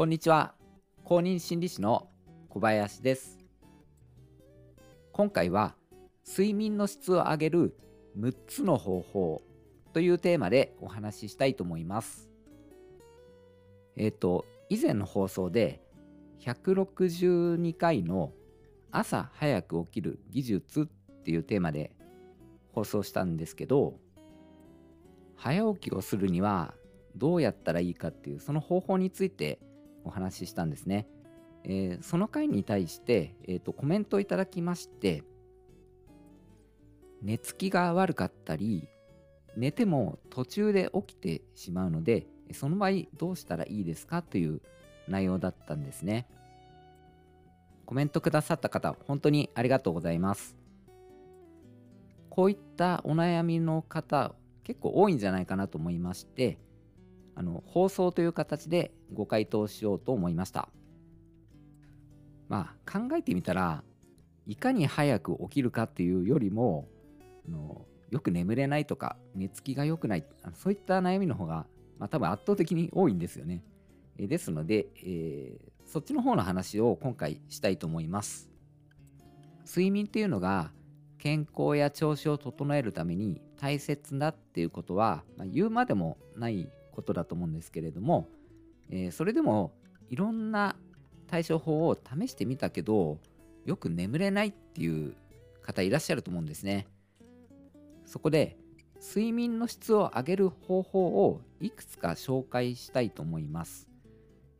こんにちは。公認心理師の小林です。今回は睡眠の質を上げる6つの方法というテーマでお話ししたいと思います。えっ、ー、と以前の放送で162回の朝早く起きる技術っていうテーマで放送したんですけど早起きをするにはどうやったらいいかっていうその方法についてお話ししたんですね。えー、その回に対して、えーと、コメントをいただきまして寝つきが悪かったり寝ても途中で起きてしまうのでその場合どうしたらいいですかという内容だったんですね。コメントくださった方本当にありがとうございます。こういったお悩みの方結構多いんじゃないかなと思いましてあの放送という形でご回答しようと思いました。まあ考えてみたらいかに早く起きるかっていうよりもあのよく眠れないとか寝つきが良くないそういった悩みの方が、まあ、多分圧倒的に多いんですよね。えですので、えー、そっちの方の話を今回したいと思います。睡眠っていうのが健康や調子を整えるために大切だっていうことは、まあ、言うまでもないことだと思うんですけれども、えー、それでもいろんな対処法を試してみたけどよく眠れないっていう方いらっしゃると思うんですね。そこで睡眠の質を上げる方法をいくつか紹介したいと思います、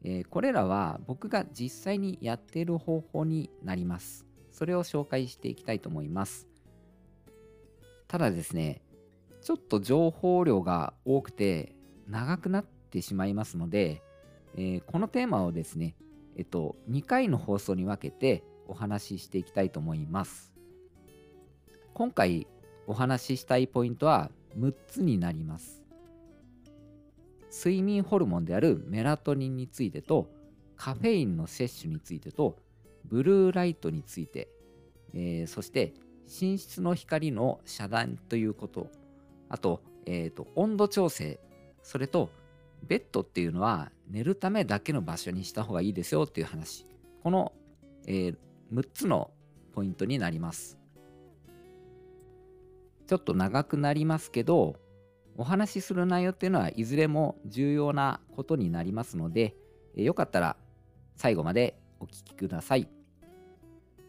えー、これらは僕が実際にやっている方法になります。それを紹介していきたいと思います。ただですねちょっと情報量が多くて長くなってしまいますので、えー、このテーマをですね、えっと、2回の放送に分けてお話ししていきたいと思います。今回お話ししたいポイントは6つになります。睡眠ホルモンであるメラトニンについてとカフェインの摂取についてとブルーライトについて、えー、そして寝室の光の遮断ということあと,、えーと温度調整それとベッドっていうのは寝るためだけの場所にした方がいいですよっていう話。この、えー、6つのポイントになります。ちょっと長くなりますけどお話しする内容っていうのはいずれも重要なことになりますので、えー、よかったら最後までお聞きください。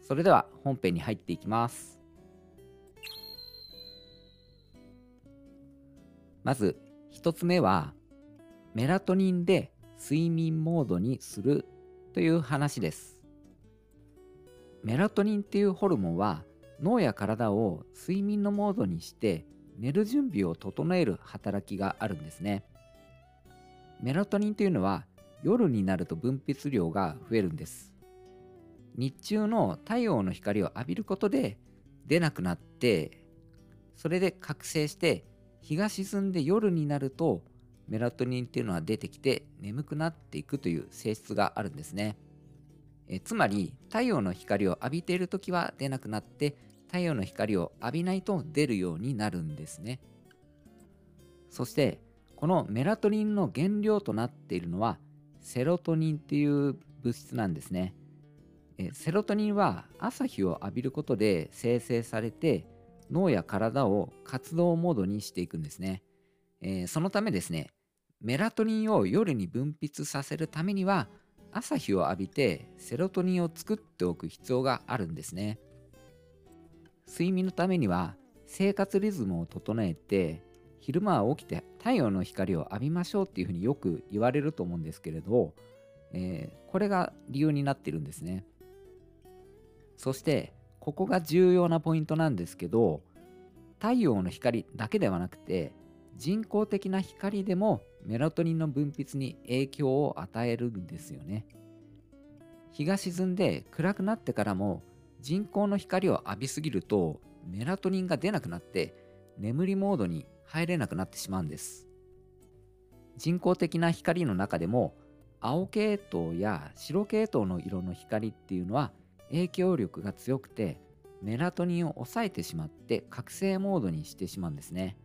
それでは本編に入っていきます。まず1つ目はメラトニンで睡眠モードにするという話です。メラトニンっていうホルモンは脳や体を睡眠のモードにして寝る準備を整える働きがあるんですね。メラトニンというのは夜になると分泌量が増えるんです。日中の太陽の光を浴びることで出なくなってそれで覚醒して日が沈んで夜になるとメラトニンっていうのは出てきて眠くなっていくという性質があるんですね。えつまり太陽の光を浴びている時は出なくなって太陽の光を浴びないと出るようになるんですね。そしてこのメラトニンの原料となっているのはセロトニンっていう物質なんですね。えセロトニンは朝日を浴びることで生成されて脳や体を活動モードにしていくんですね。えー、そのためですね、メラトニンを夜に分泌させるためには、朝日を浴びてセロトニンを作っておく必要があるんですね。睡眠のためには生活リズムを整えて昼間は起きて太陽の光を浴びましょうっていうふうによく言われると思うんですけれど、えー、これが理由になってるんですね。そしてここが重要なポイントなんですけど太陽の光だけではなくて人工的な光でもメラトニンの分泌に影響を与えるんですよね。日が沈んで暗くなってからも人工の光を浴びすぎるとメラトニンが出なくなって眠りモードに入れなくなってしまうんです。人工的な光の中でも青系統や白系統の色の光っていうのは影響力が強くてメラトニンを抑えてしまって覚醒モードにしてしまうんですね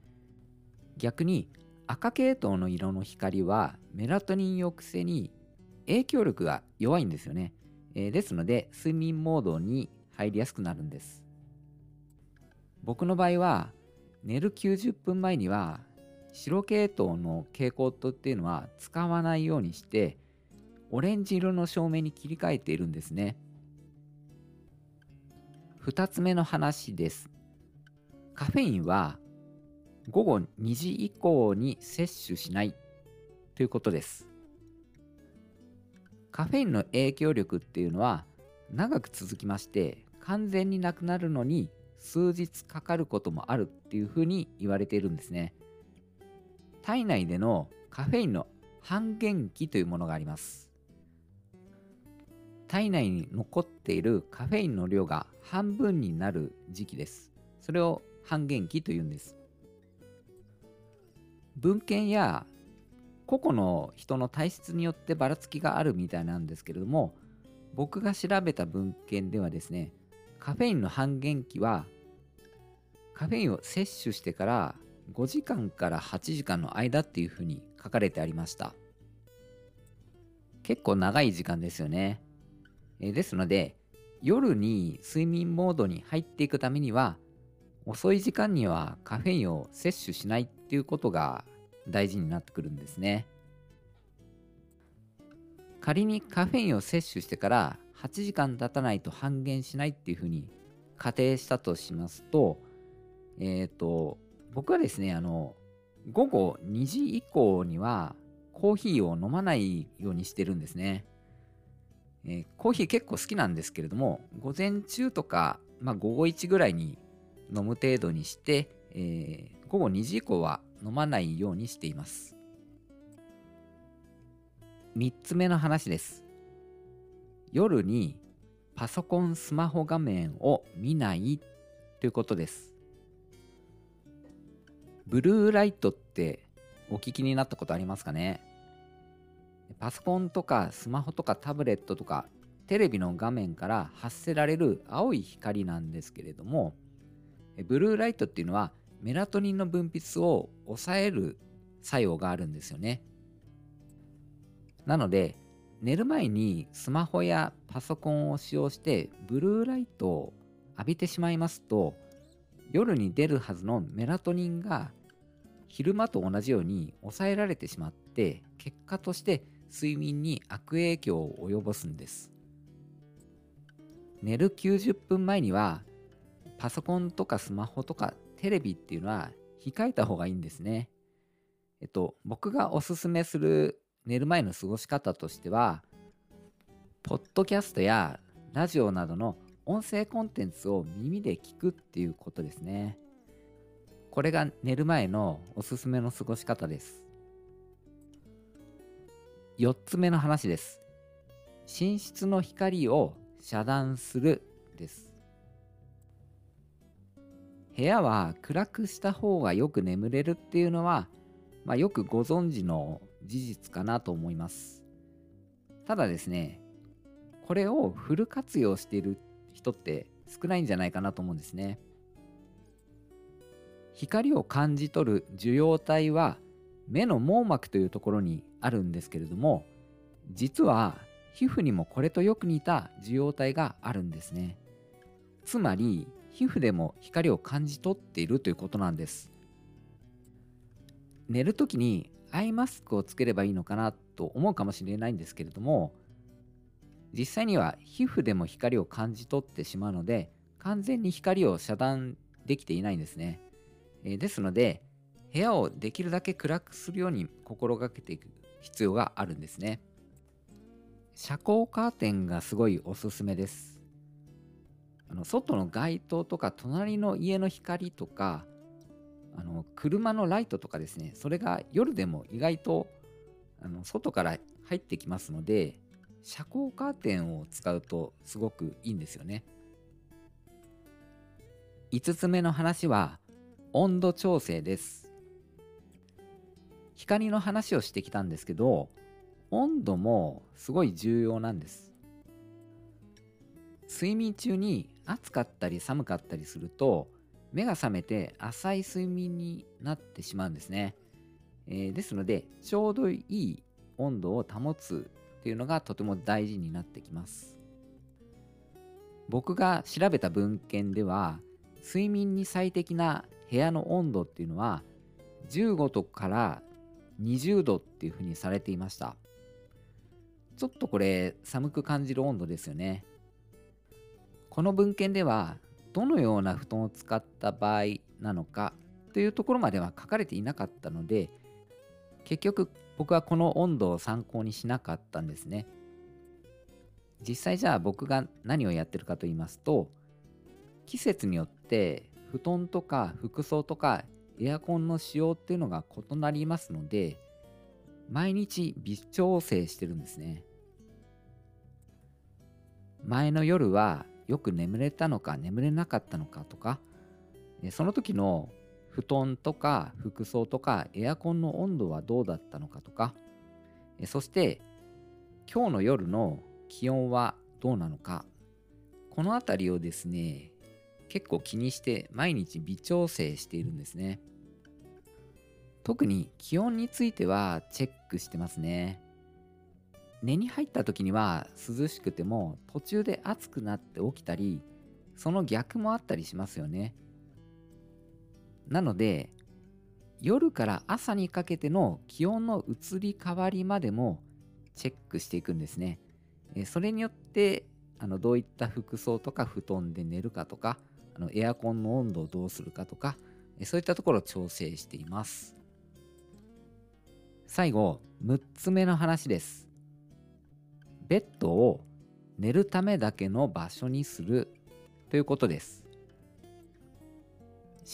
逆に赤系統の色の光はメラトニン抑制に影響力が弱いんですよね。えー、ですので、睡眠モードに入りやすくなるんです。僕の場合は、寝る90分前には白系統の蛍光灯っていうのは使わないようにしてオレンジ色の照明に切り替えているんですね2つ目の話です。カフェインは午後2時以降に摂取しない。ということです。カフェインの影響力っていうのは長く続きまして完全になくなるのに数日かかることもあるっていうふうに言われているんですね。体内でのカフェインの半減期というものがあります。体内に残っているカフェインの量が半分になる時期です。それを半減期というんです。文献や個々の人の体質によってばらつきがあるみたいなんですけれども僕が調べた文献ではですねカフェインの半減期はカフェインを摂取してから5時間から8時間の間っていうふうに書かれてありました。結構長い時間ですよね、えですので夜に睡眠モードに入っていくためには遅い時間にはカフェインを摂取しないっていうことが大事になってくるんですね仮にカフェインを摂取してから8時間経たないと半減しないっていうふうに仮定したとしますとえっ、ー、と、僕はですね、あの、午後2時以降にはコーヒーを飲まないようにしてるんですね。えー、コーヒー結構好きなんですけれども、午前中とか、まあ、午後1ぐらいに飲む程度にして、えー、午後2時以降は飲まないようにしています。3つ目の話です。夜にパソコン、スマホ画面を見ないということです。ブルーライトってお聞きになったことありますかね？パソコンとかスマホとかタブレットとかテレビの画面から発せられる青い光なんですけれどもブルーライトっていうのはメラトニンの分泌を抑える作用があるんですよね。なので寝る前にスマホやパソコンを使用してブルーライトを浴びてしまいますと夜に出るはずのメラトニンが昼間と同じように抑えられてしまって結果として睡眠に悪影響を及ぼすんです寝る90分前にはパソコンとかスマホとかテレビっていうのは控えた方がいいんですねえっと僕がおすすめする寝る前の過ごし方としてはポッドキャストやラジオなどの音声コンテンツを耳で聞くっていうことですね。これが寝る前のおすすめの過ごし方です。4つ目の話です。寝室の光を遮断するです。部屋は暗くした方がよく眠れるっていうのは、まあ、よくご存知の事実かなと思います。ただですね、これをフル活用している人って少ないんじゃないかなと思うんですね。光を感じ取る受容体は目の網膜というところにあるんですけれども実は皮膚にもこれとよく似た受容体があるんですね。つまり皮膚でも光を感じ取っているということなんです。寝るときにアイマスクをつければいいのかなと思うかもしれないんですけれども実際には皮膚でも光を感じ取ってしまうので完全に光を遮断できていないんですね、え、ですので部屋をできるだけ暗くするように心がけていく必要があるんですね遮光カーテンがすごいおすすめですあの外の街灯とか隣の家の光とかあの車のライトとかですねそれが夜でも意外とあの外から入ってきますので遮光カーテンを使うとすごくいいんですよね。5つ目の話は温度調整です。光の話をしてきたんですけど温度もすごい重要なんです。睡眠中に暑かったり寒かったりすると目が覚めて浅い睡眠になってしまうんですね。えー、ですのでちょうどいい温度を保つっていうのがとても大事になってきます僕が調べた文献では睡眠に最適な部屋の温度っていうのは15度から20度っていうふうにされていました。ちょっとこれ寒く感じる温度ですよね。この文献ではどのような布団を使った場合なのかというところまでは書かれていなかったので結局僕はこの温度を参考にしなかったんですね。実際じゃあ僕が何をやってるかと言いますと季節によって布団とか服装とかエアコンの使用っていうのが異なりますので毎日微調整してるんですね。前の夜はよく眠れたのか眠れなかったのかとかその時の布団とか服装とかエアコンの温度はどうだったのかとかそして今日の夜の気温はどうなのかこの辺りをですね結構気にして毎日微調整しているんですね。特に気温についてはチェックしてますね。寝に入った時には涼しくても途中で暑くなって起きたりその逆もあったりしますよね。なので夜から朝にかけての気温の移り変わりまでもチェックしていくんですね。それによってあのどういった服装とか布団で寝るかとかあのエアコンの温度をどうするかとかそういったところを調整しています。最後6つ目の話です。ベッドを寝るためだけの場所にするということです。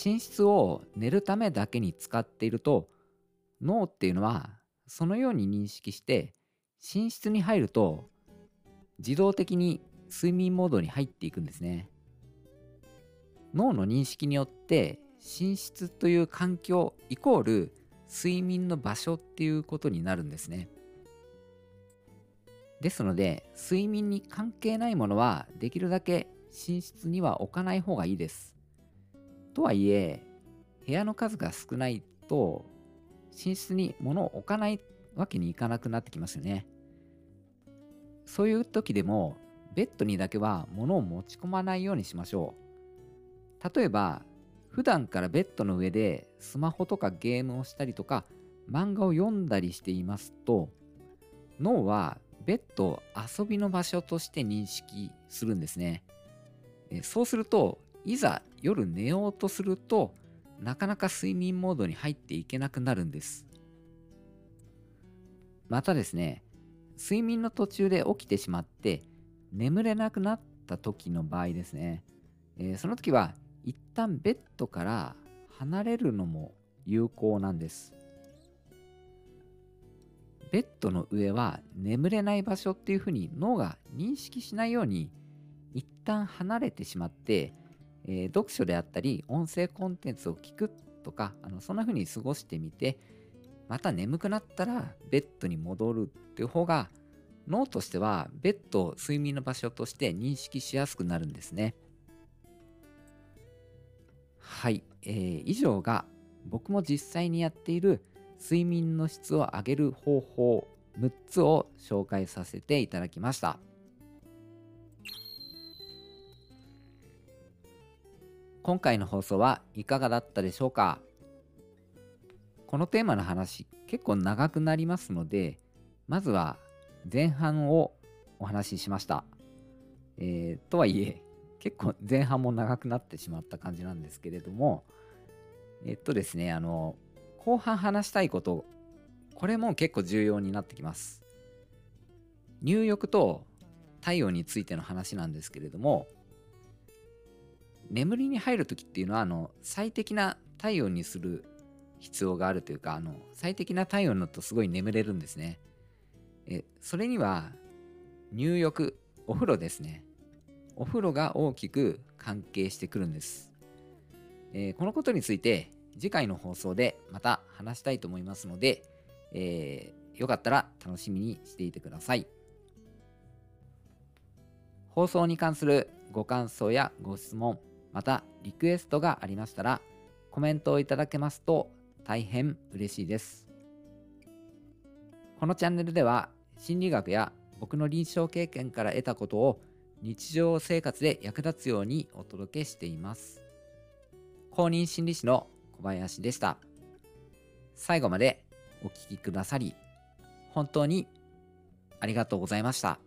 寝室を寝るためだけに使っていると脳っていうのはそのように認識して寝室に入ると自動的に睡眠モードに入っていくんですね。脳の認識によって寝室という環境イコール睡眠の場所っていうことになるんですね。ですので睡眠に関係ないものはできるだけ寝室には置かない方がいいです。とはいえ部屋の数が少ないと寝室に物を置かないわけにいかなくなってきますよね。そういう時でもベッドにだけは物を持ち込まないようにしましょう。例えば普段からベッドの上でスマホとかゲームをしたりとか漫画を読んだりしていますと脳はベッドを遊びの場所として認識するんですね。そうするといざ夜寝ようとするとなかなか睡眠モードに入っていけなくなるんです。またですね睡眠の途中で起きてしまって眠れなくなった時の場合ですね、え、その時は一旦ベッドから離れるのも有効なんですベッドの上は眠れない場所っていうふうに脳が認識しないように一旦離れてしまって、えー、読書であったり音声コンテンツを聞くとかあのそんなふうに過ごしてみてまた眠くなったらベッドに戻るっていう方が脳としてはベッドを睡眠の場所として認識しやすくなるんですね。はい、えー、以上が僕も実際にやっている睡眠の質を上げる方法6つを紹介させていただきました。今回の放送はいかがだったでしょうか？このテーマの話結構長くなりますのでまずは前半をお話ししました。えー、とはいえ、結構前半も長くなってしまった感じなんですけれども、えっとですね、あの、後半話したいこと、これも結構重要になってきます。入浴と体温についての話なんですけれども、眠りに入る時っていうのは、あの、最適な体温にする必要があるというか、あの、最適な体温のとすごい眠れるんですね。えそれには入浴お風呂ですねお風呂が大きく関係してくるんです、えー、このことについて次回の放送でまた話したいと思いますので、えー、よかったら楽しみにしていてください。放送に関するご感想やご質問またリクエストがありましたらコメントをいただけますと大変嬉しいです。このチャンネルでは心理学や僕の臨床経験から得たことを日常生活で役立つようにお届けしています公認心理師の小林でした最後までお聴きくださり本当にありがとうございました。